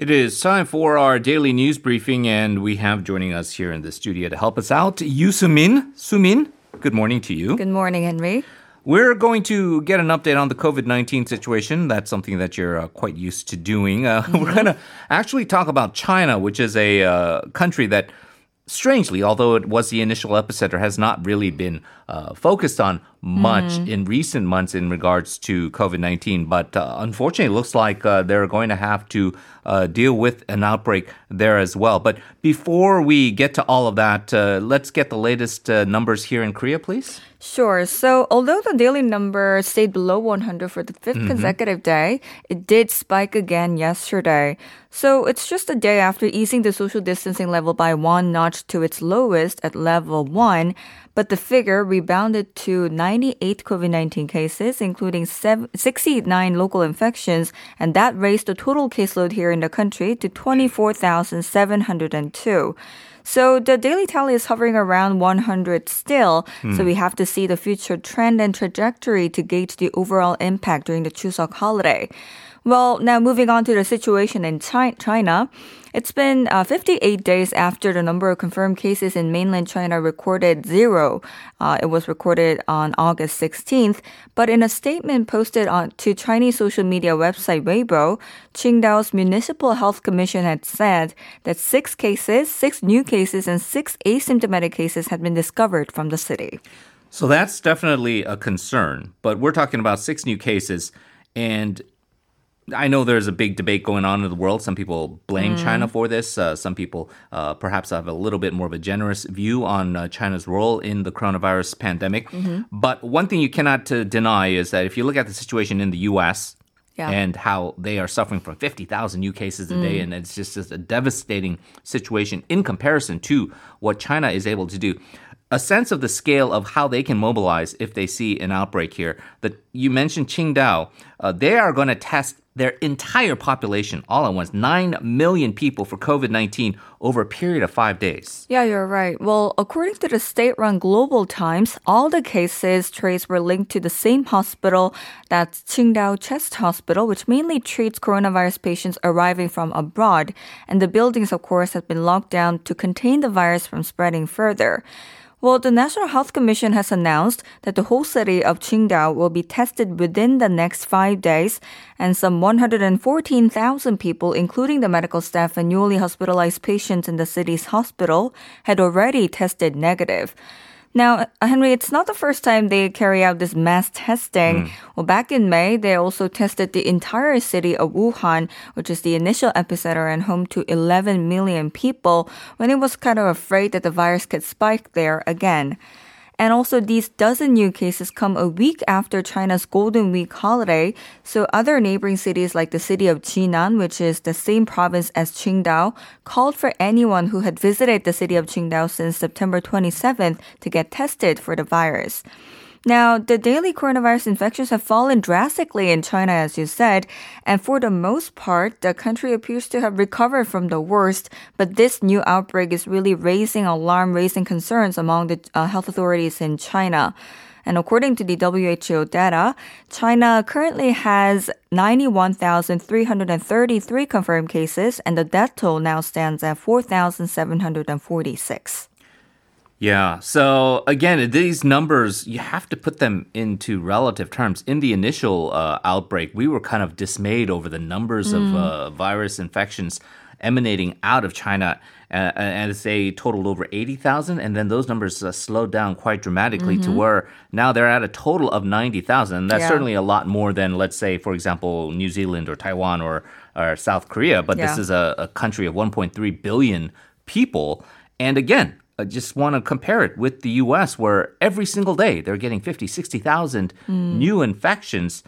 It is time for our daily news briefing, and we have joining us here in the studio to help us out, Yusumin. Sumin, good morning to you. Good morning, Henry. We're going to get an update on the COVID 19 situation. That's something that you're uh, quite used to doing. Uh, mm-hmm. We're going to actually talk about China, which is a uh, country that strangely, although it was the initial epicenter, has not really been uh, focused on much mm. in recent months in regards to COVID 19. But uh, unfortunately, it looks like uh, they're going to have to uh, deal with an outbreak there as well. But before we get to all of that, uh, let's get the latest uh, numbers here in Korea, please. Sure. So, although the daily number stayed below 100 for the 5th mm-hmm. consecutive day, it did spike again yesterday. So, it's just a day after easing the social distancing level by one notch to its lowest at level 1 but the figure rebounded to 98 COVID 19 cases, including 69 local infections, and that raised the total caseload here in the country to 24,702. So the daily tally is hovering around 100 still. Hmm. So we have to see the future trend and trajectory to gauge the overall impact during the Chuseok holiday. Well, now moving on to the situation in China. It's been uh, 58 days after the number of confirmed cases in mainland China recorded zero. Uh, it was recorded on August 16th. But in a statement posted on to Chinese social media website Weibo, Qingdao's Municipal Health Commission had said that six cases, six new cases, and six asymptomatic cases had been discovered from the city. So that's definitely a concern. But we're talking about six new cases. And I know there's a big debate going on in the world. Some people blame mm. China for this. Uh, some people uh, perhaps have a little bit more of a generous view on uh, China's role in the coronavirus pandemic. Mm-hmm. But one thing you cannot uh, deny is that if you look at the situation in the U.S., yeah. and how they are suffering from 50,000 new cases a day. Mm. And it's just, just a devastating situation in comparison to what China is able to do a sense of the scale of how they can mobilize if they see an outbreak here. That you mentioned Qingdao, uh, they are going to test their entire population all at once, 9 million people for COVID 19 over a period of five days. Yeah, you're right. Well, according to the state run Global Times, all the cases traced were linked to the same hospital, that's Qingdao Chest Hospital, which mainly treats coronavirus patients arriving from abroad. And the buildings, of course, have been locked down to contain the virus from spreading further. Well, the National Health Commission has announced that the whole city of Qingdao will be tested within the next five days, and some 114,000 people, including the medical staff and newly hospitalized patients in the city's hospital, had already tested negative. Now, uh, Henry, it's not the first time they carry out this mass testing. Mm. Well, back in May, they also tested the entire city of Wuhan, which is the initial epicenter and home to 11 million people, when it was kind of afraid that the virus could spike there again. And also, these dozen new cases come a week after China's Golden Week holiday. So, other neighboring cities like the city of Jinan, which is the same province as Qingdao, called for anyone who had visited the city of Qingdao since September 27th to get tested for the virus. Now, the daily coronavirus infections have fallen drastically in China, as you said, and for the most part, the country appears to have recovered from the worst. But this new outbreak is really raising alarm, raising concerns among the uh, health authorities in China. And according to the WHO data, China currently has 91,333 confirmed cases, and the death toll now stands at 4,746. Yeah. So again, these numbers, you have to put them into relative terms. In the initial uh, outbreak, we were kind of dismayed over the numbers mm. of uh, virus infections emanating out of China. Uh, and they totaled over 80,000. And then those numbers uh, slowed down quite dramatically mm-hmm. to where now they're at a total of 90,000. That's yeah. certainly a lot more than, let's say, for example, New Zealand or Taiwan or, or South Korea. But yeah. this is a, a country of 1.3 billion people. And again, I just want to compare it with the US, where every single day they're getting 50, 60,000 mm. new infections.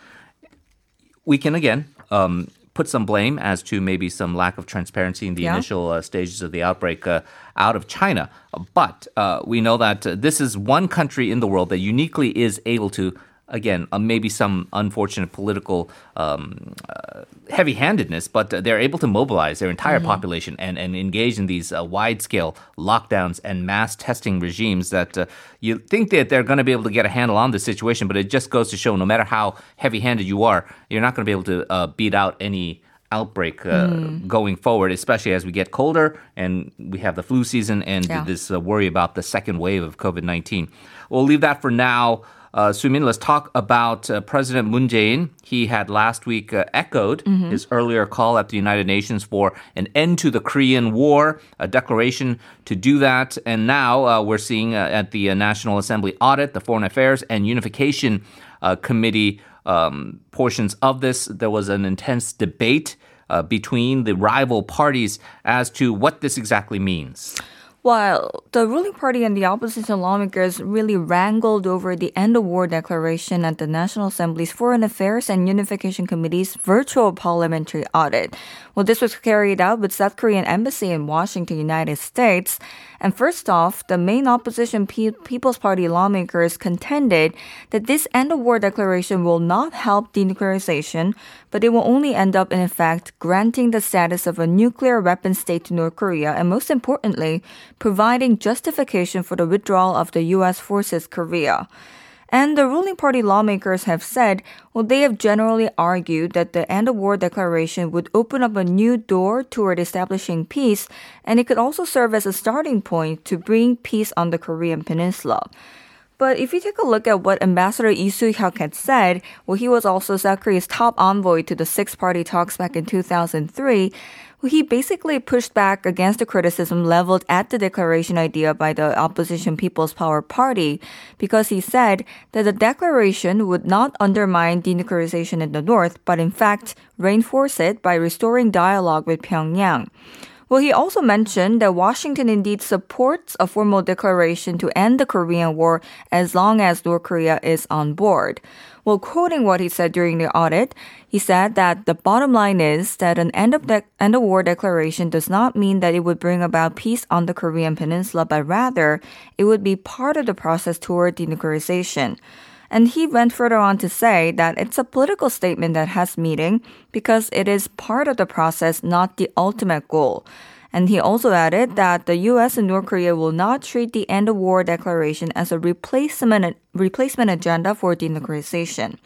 We can, again, um, put some blame as to maybe some lack of transparency in the yeah. initial uh, stages of the outbreak uh, out of China. But uh, we know that uh, this is one country in the world that uniquely is able to again, uh, maybe some unfortunate political um, uh, heavy-handedness, but they're able to mobilize their entire mm-hmm. population and, and engage in these uh, wide-scale lockdowns and mass testing regimes that uh, you think that they're going to be able to get a handle on the situation, but it just goes to show no matter how heavy-handed you are, you're not going to be able to uh, beat out any outbreak uh, going forward, especially as we get colder and we have the flu season and Yeah. this uh, worry about the second wave of COVID 19. We'll leave that for now. Uh, Sumin, let's talk about uh, President Moon Jae-in. He had last week uh, echoed his earlier call at the United Nations for an end to the Korean War, a declaration to do that. And now uh, we're seeing uh, at the uh, National Assembly audit, the Foreign Affairs and Unification uh, Committee um, portions of this, there was an intense debate uh, between the rival parties as to what this exactly means. While the ruling party and the opposition lawmakers really wrangled over the end of war declaration at the National Assembly's Foreign Affairs and Unification Committee's virtual parliamentary audit. Well, this was carried out with South Korean embassy in Washington, United States. And first off, the main opposition Pe- People's Party lawmakers contended that this end of war declaration will not help denuclearization, but it will only end up, in effect, granting the status of a nuclear weapon state to North Korea, and most importantly, providing justification for the withdrawal of the U.S. forces Korea. And the ruling party lawmakers have said, well, they have generally argued that the end of war declaration would open up a new door toward establishing peace, and it could also serve as a starting point to bring peace on the Korean peninsula. But if you take a look at what Ambassador Lee Soo-hyuk had said, well, he was also South Korea's top envoy to the six-party talks back in 2003. He basically pushed back against the criticism leveled at the declaration idea by the opposition People's Power Party because he said that the declaration would not undermine denuclearization in the north, but in fact reinforce it by restoring dialogue with Pyongyang. Well, he also mentioned that Washington indeed supports a formal declaration to end the Korean War as long as North Korea is on board. Well, quoting what he said during the audit, he said that the bottom line is that an end of, de- end of war declaration does not mean that it would bring about peace on the Korean peninsula, but rather it would be part of the process toward denuclearization. And he went further on to say that it's a political statement that has meaning because it is part of the process, not the ultimate goal. And he also added that the US and North Korea will not treat the end of war declaration as a replacement replacement agenda for denuclearization.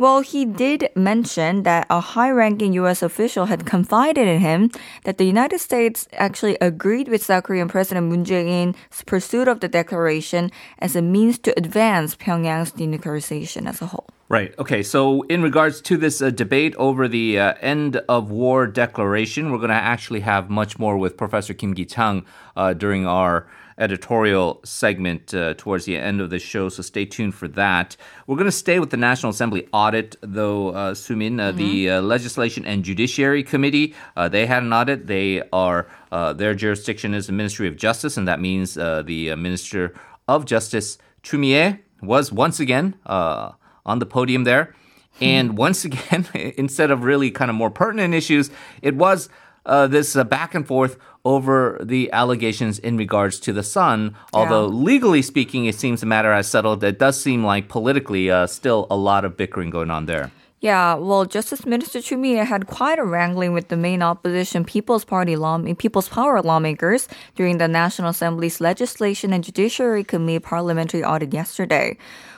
Well, he did mention that a high ranking US official had confided in him that the United States actually agreed with South Korean President Moon Jae in's pursuit of the declaration as a means to advance Pyongyang's denuclearization as a whole. Right. Okay. So, in regards to this uh, debate over the uh, end of war declaration, we're going to actually have much more with Professor Kim Ki Chang uh, during our editorial segment uh, towards the end of the show. So, stay tuned for that. We're going to stay with the National Assembly audit, though, uh, Sumin. Uh, The uh, Legislation and Judiciary Committee uh, they had an audit. They are uh, their jurisdiction is the Ministry of Justice, and that means uh, the uh, Minister of Justice Choo Mi-ae was once again. Uh, on the podium there. And once again, instead of really kind of more pertinent issues, it was uh, this uh, back and forth over the allegations in regards to the son. Although legally speaking, it seems the matter has settled. It does seem like politically, uh, still a lot of bickering going on there. Yeah, well, Justice Minister Choo Mi-ae had quite a wrangling with the main opposition People's Party law, People's Power lawmakers during the National Assembly's Legislation and Judiciary Committee parliamentary audit yesterday.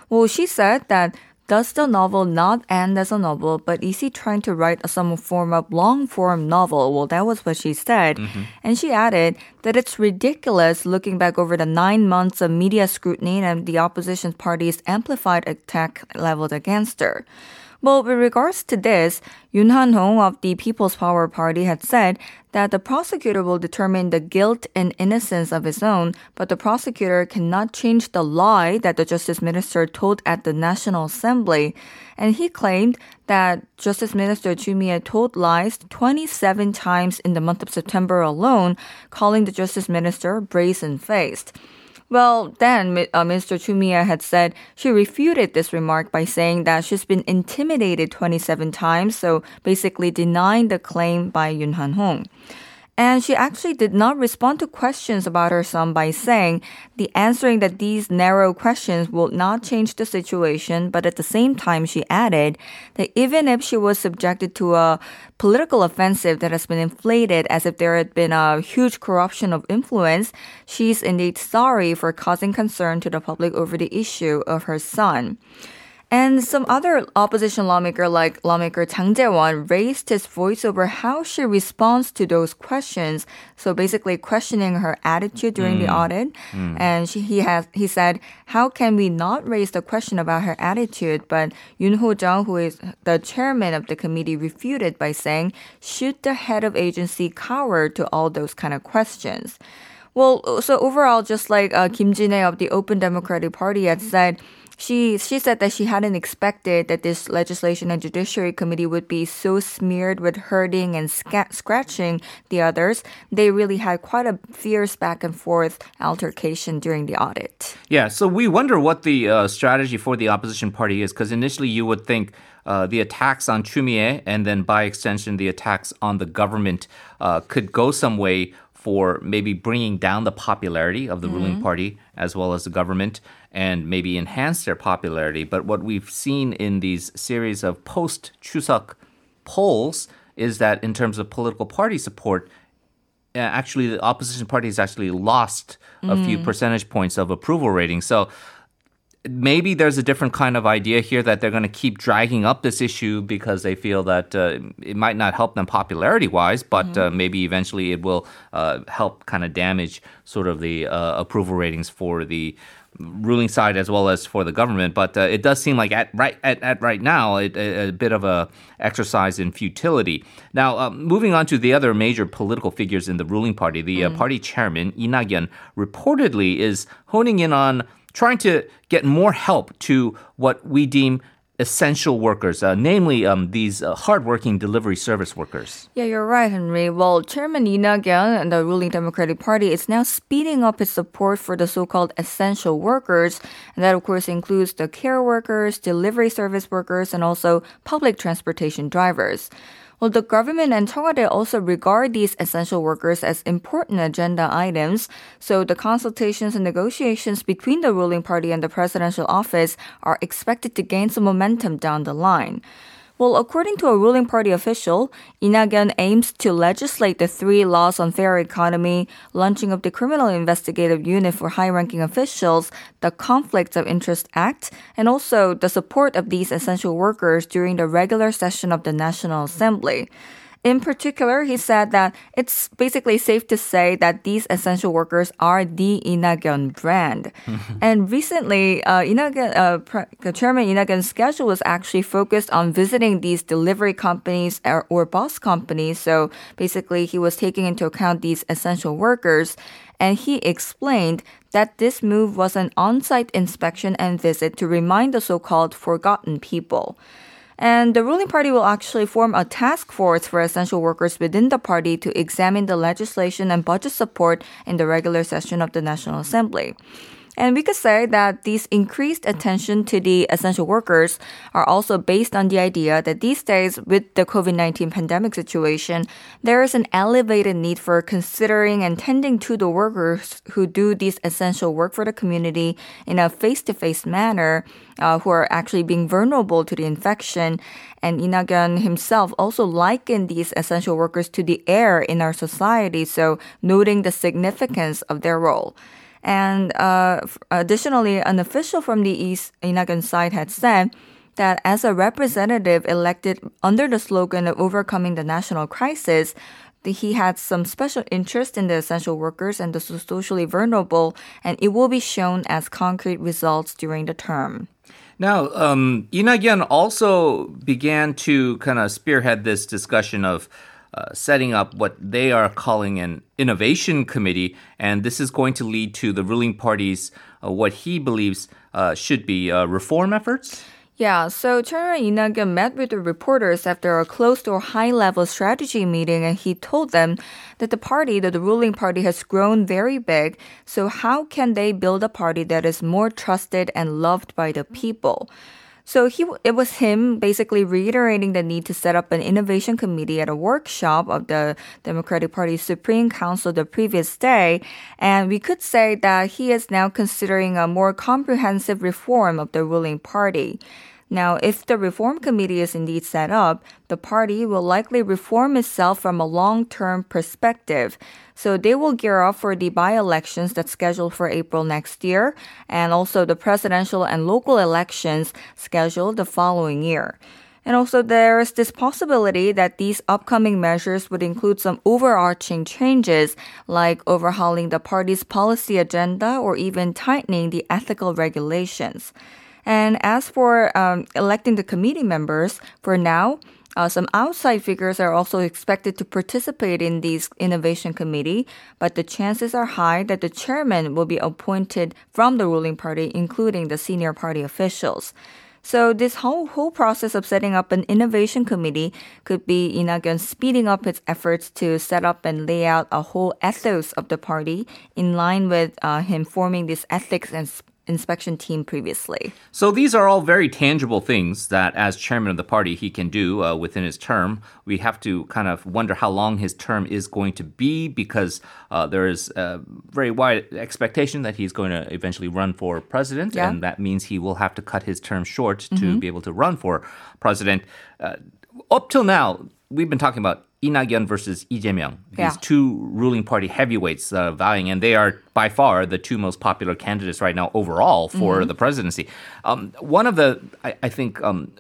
Well, she said that does the novel not end as a novel, but is he trying to write some form of long form novel? Well, that was what she said. Mm-hmm. And she added that it's ridiculous looking back over the nine months of media scrutiny and the opposition party's amplified attack leveled against her. Well, with regards to this, Yun Han-hong of the People's Power Party had said that the prosecutor will determine the guilt and innocence of his own, but the prosecutor cannot change the lie that the Justice Minister told at the National Assembly. And he claimed that Justice Minister Choo Mi-ae told lies 27 times in the month of September alone, calling the Justice Minister brazen-faced. Well, then uh, Mr. Choo Mi-ae had said she refuted this remark by saying that she's been intimidated 27 times, so basically denying the claim by Yun Han-hong. And she actually did not respond to questions about her son by saying the answering that these narrow questions will not change the situation, but at the same time she added that even if she was subjected to a political offensive that has been inflated as if there had been a huge corruption of influence, she's indeed sorry for causing concern to the public over the issue of her son. And some other opposition lawmaker like lawmaker Jang Jae-won raised his voice over how she responds to those questions. So basically questioning her attitude during mm. the audit. Mm. And she, he has he said, "How can we not raise the question about her attitude?" But Yoon Ho-jung, who is the chairman of the committee, refuted by saying, "Should the head of agency cower to all those kind of questions?" Well, so overall, just like uh, Kim Jin-ae of the Open Democratic Party had said, she she said that she hadn't expected that this legislation and judiciary committee would be so smeared with hurting and sca- scratching the others. They really had quite a fierce back and forth altercation during the audit. Yeah, so we wonder what the uh, strategy for the opposition party is because initially you would think. Uh, the attacks on Choo Mi-ae and then by extension the attacks on the government uh, could go some way for maybe bringing down the popularity of the mm-hmm. ruling party as well as the government and maybe enhance their popularity. But what we've seen in these series of post Chuseok polls is that in terms of political party support, actually the opposition party has actually lost a mm. few percentage points of approval rating. So maybe there's a different kind of idea here that they're going to keep dragging up this issue because they feel that uh, it might not help them popularity wise, but mm-hmm. uh, maybe eventually it will uh, help kind of damage sort of the uh, approval ratings for the ruling side as well as for the government. But uh, it does seem like at right at, at right now it, a, a, bit of a exercise in futility. Now, uh, moving on to the other major political figures in the ruling party, the mm. party chairman Nak-yeon reportedly is honing in on trying to get more help to what we deem essential workers, uh, namely um, these uh, hardworking delivery service workers. Yeah, you're right, Henry. Well, Chairman Lee Nak-yeon and the ruling Democratic Party is now speeding up its support for the so-called essential workers, and that of course includes the care workers, delivery service workers, and also public transportation drivers. Well, the government and 청와대 also regard these essential workers as important agenda items, so the consultations and negotiations between the ruling party and the presidential office are expected to gain some momentum down the line. Well, according to a ruling party official, Lee aims to legislate the three laws on fair economy, launching of the Criminal Investigative Unit for high-ranking officials, the Conflicts of Interest Act, and also the support of these essential workers during the regular session of the National Assembly. In particular, he said that it's basically safe to say that these essential workers are the Lee Nak-yeon brand. and recently, uh, Lee Nak-yeon, uh, Chairman Lee Nak-yeon's schedule was actually focused on visiting these delivery companies or, or bus companies. So basically, he was taking into account these essential workers. And he explained that this move was an on site inspection and visit to remind the so called forgotten people. And the ruling party will actually form a task force for essential workers within the party to examine the legislation and budget support in the regular session of the National Assembly. And we could say that these increased attention to the essential workers are also based on the idea that these days, with the COVID 19 pandemic situation, there is an elevated need for considering and tending to the workers who do these essential work for the community in a face to face manner, uh, who are actually being vulnerable to the infection. And Nak-yeon himself also likened these essential workers to the air in our society, so noting the significance of their role. And uh, additionally, an official from the East Nak-yeon side had said that as a representative elected under the slogan of overcoming the national crisis, he had some special interest in the essential workers and the socially vulnerable, and it will be shown as concrete results during the term. Now, um, Nak-yeon also began to kind of spearhead this discussion of uh, setting up what they are calling an innovation committee, and this is going to lead to the ruling party's uh, what he believes uh, should be uh, reform efforts. Yeah, so Chairman Nak-yeon met with the reporters after a closed-door high-level strategy meeting, and he told them that the party, that the ruling party, has grown very big. So how can they build a party that is more trusted and loved by the people? So he it was him basically reiterating the need to set up an innovation committee at a workshop of the Democratic Party's Supreme Council the previous day, and we could say that he is now considering a more comprehensive reform of the ruling party. Now, if the reform committee is indeed set up, the party will likely reform itself from a long term perspective. So they will gear up for the by elections that's scheduled for April next year, and also the presidential and local elections scheduled the following year. And also, there is this possibility that these upcoming measures would include some overarching changes, like overhauling the party's policy agenda or even tightening the ethical regulations. And as for um, electing the committee members, for now, uh, some outside figures are also expected to participate in these innovation committee, but the chances are high that the chairman will be appointed from the ruling party, including the senior party officials. So this whole whole process of setting up an innovation committee could be Lee Nak-yeon speeding up its efforts to set up and lay out a whole ethos of the party in line with uh, him forming this ethics and inspection team previously. So these are all very tangible things that, as chairman of the party, he can do uh, within his term. We have to kind of wonder how long his term is going to be because uh, there is a very wide expectation that he's going to eventually run for president, yeah. and that means he will have to cut his term short to mm-hmm. be able to run for president. Uh, up till now, we've been talking about Lee Nak-yeon versus Lee Jae-myung. These yeah. two ruling party heavyweights uh, vying, and they are by far the two most popular candidates right now overall for mm-hmm. the presidency. Um, one of the, I, I think, um,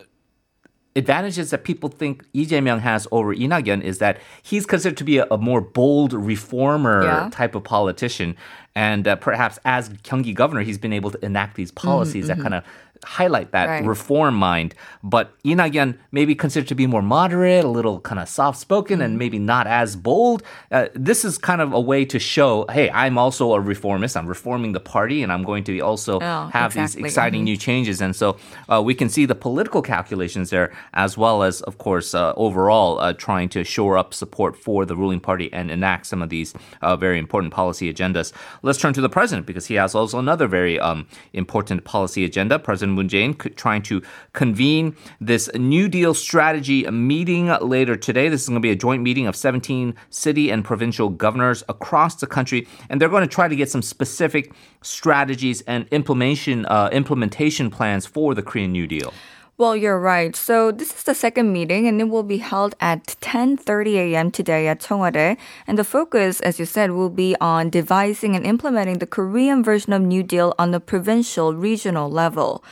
advantages that people think Lee Jae-myung has over Lee Nak-yeon is that he's considered to be a, a more bold reformer yeah. type of politician. And uh, perhaps as Gyeonggi governor, he's been able to enact these policies mm-hmm. that kind of highlight that right. reform mind. But Nak-yeon maybe considered to be more moderate, a little kind of soft spoken, and maybe not as bold. Uh, this is kind of a way to show, hey, I'm also a reformist. I'm reforming the party, and I'm going to also oh, have exactly. these exciting mm-hmm. new changes. And so uh, we can see the political calculations there, as well as, of course, uh, overall uh, trying to shore up support for the ruling party and enact some of these uh, very important policy agendas. Let's turn to the president because he has also another very um, important policy agenda. President Moon Jae-in trying to convene this New Deal strategy meeting later today. This is going to be a joint meeting of 17 city and provincial governors across the country, and they're going to try to get some specific strategies and implementation uh, implementation plans for the Korean New Deal. Well, you're right. So this is the second meeting and it will be held at 10:30 a.m. today at Cheong Wa Dae. And the focus, as you said, will be on devising and implementing the Korean version of New Deal on the provincial regional level.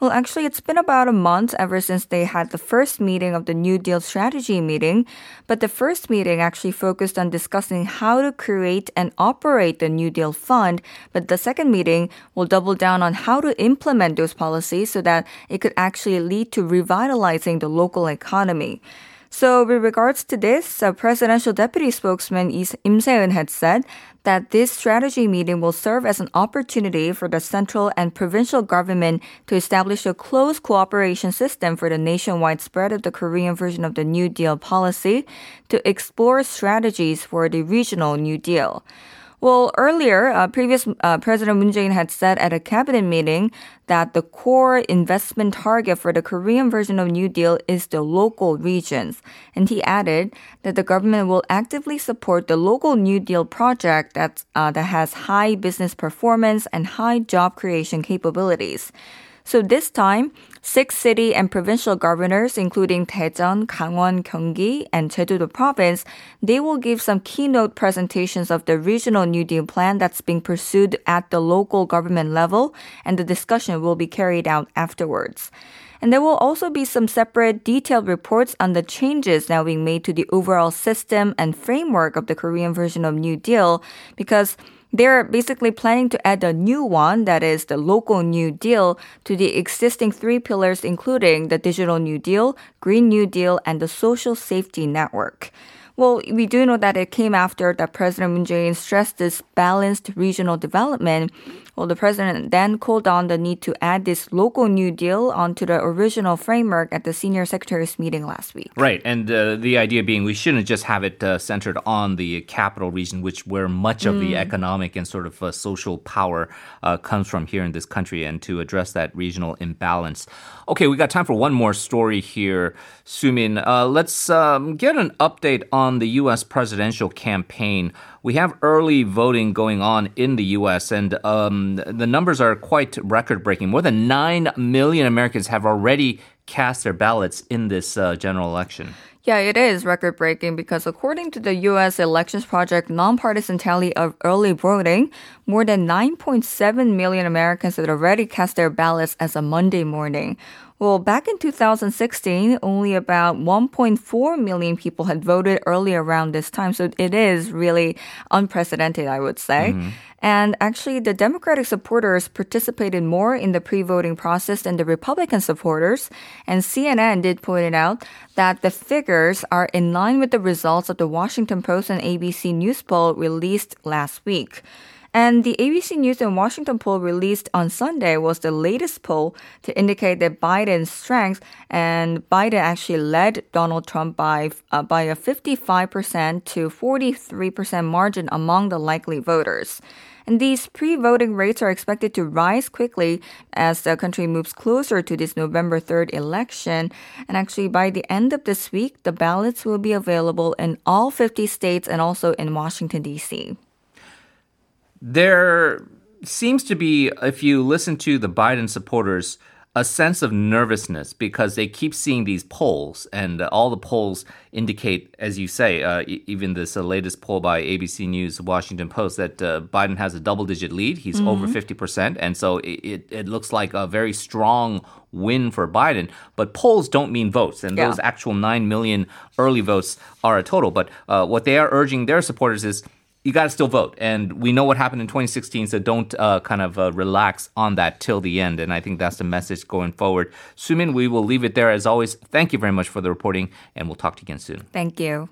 Well, actually, it's been about a month ever since they had the first meeting of the New Deal strategy meeting. But the first meeting actually focused on discussing how to create and operate the New Deal fund. But the second meeting will double down on how to implement those policies so that it could actually lead to revitalizing the local economy. So, with regards to this, a presidential deputy spokesman Im Se-eun had said that this strategy meeting will serve as an opportunity for the central and provincial government to establish a close cooperation system for the nationwide spread of the Korean version of the New Deal policy to explore strategies for the regional New Deal. Well, earlier, uh, previous uh, President Moon Jae-in had said at a cabinet meeting that the core investment target for the Korean version of New Deal is the local regions. And he added that the government will actively support the local New Deal project that, uh, that has high business performance and high job creation capabilities. So this time, six city and provincial governors, including Daejeon, Gangwon, Gyeonggi, and Jeju-do province, they will give some keynote presentations of the regional New Deal plan that's being pursued at the local government level, and the discussion will be carried out afterwards. And there will also be some separate detailed reports on the changes now being made to the overall system and framework of the Korean version of New Deal because they're basically planning to add a new one, that is the local New Deal, to the existing three pillars, including the Digital New Deal, Green New Deal, and the Social Safety Network. Well, we do know that it came after that President Moon Jae-in stressed this balanced regional development. Well, the president then called on the need to add this local New Deal onto the original framework at the senior secretaries meeting last week. Right, and uh, the idea being we shouldn't just have it uh, centered on the capital region, which where much of mm. the economic and sort of uh, social power uh, comes from here in this country, and to address that regional imbalance. Okay, we got time for one more story here, Sumin. Uh, let's um, get an update on on the U.S. presidential campaign. we have early voting going on in the U.S., and um, Um, the numbers are quite record breaking. More than 9 million Americans have already cast their ballots in this uh, general election. Yeah, it is record breaking because according to the US Elections Project nonpartisan tally of early voting, more than 9.7 million Americans had already cast their ballots as of Monday morning. Well, back in 2016, only about 1.4 million people had voted early around this time. So it is really unprecedented, I would say. Mm-hmm. And actually, the Democratic supporters participated more in the pre voting process than the Republican supporters. And CNN did point it out that the figures are in line with the results of the Washington Post and ABC News poll released last week. And the ABC News and Washington poll released on Sunday was the latest poll to indicate that Biden's strength, and Biden actually led Donald Trump by uh, by a 55% to 43% margin among the likely voters. And these pre-voting rates are expected to rise quickly as the country moves closer to this November 3rd election. And actually, by the end of this week, the ballots will be available in all 50 states and also in Washington, D.C. There seems to be, if you listen to the Biden supporters, a sense of nervousness because they keep seeing these polls, and all the polls indicate, as you say, uh, even this uh, latest poll by ABC News, Washington Post, that uh, Biden has a double-digit lead. He's mm-hmm. over fifty percent, and so it, it, it, looks like a very strong win for Biden. But polls don't mean votes, and yeah. those actual nine million early votes are a total. But uh, what they are urging their supporters is you got to still vote. And we know what happened in 2016, so don't uh, kind of uh, relax on that till the end. And I think that's the message going forward. Sumin, we will leave it there as always. Thank you very much for the reporting, and we'll talk to you again soon. Thank you.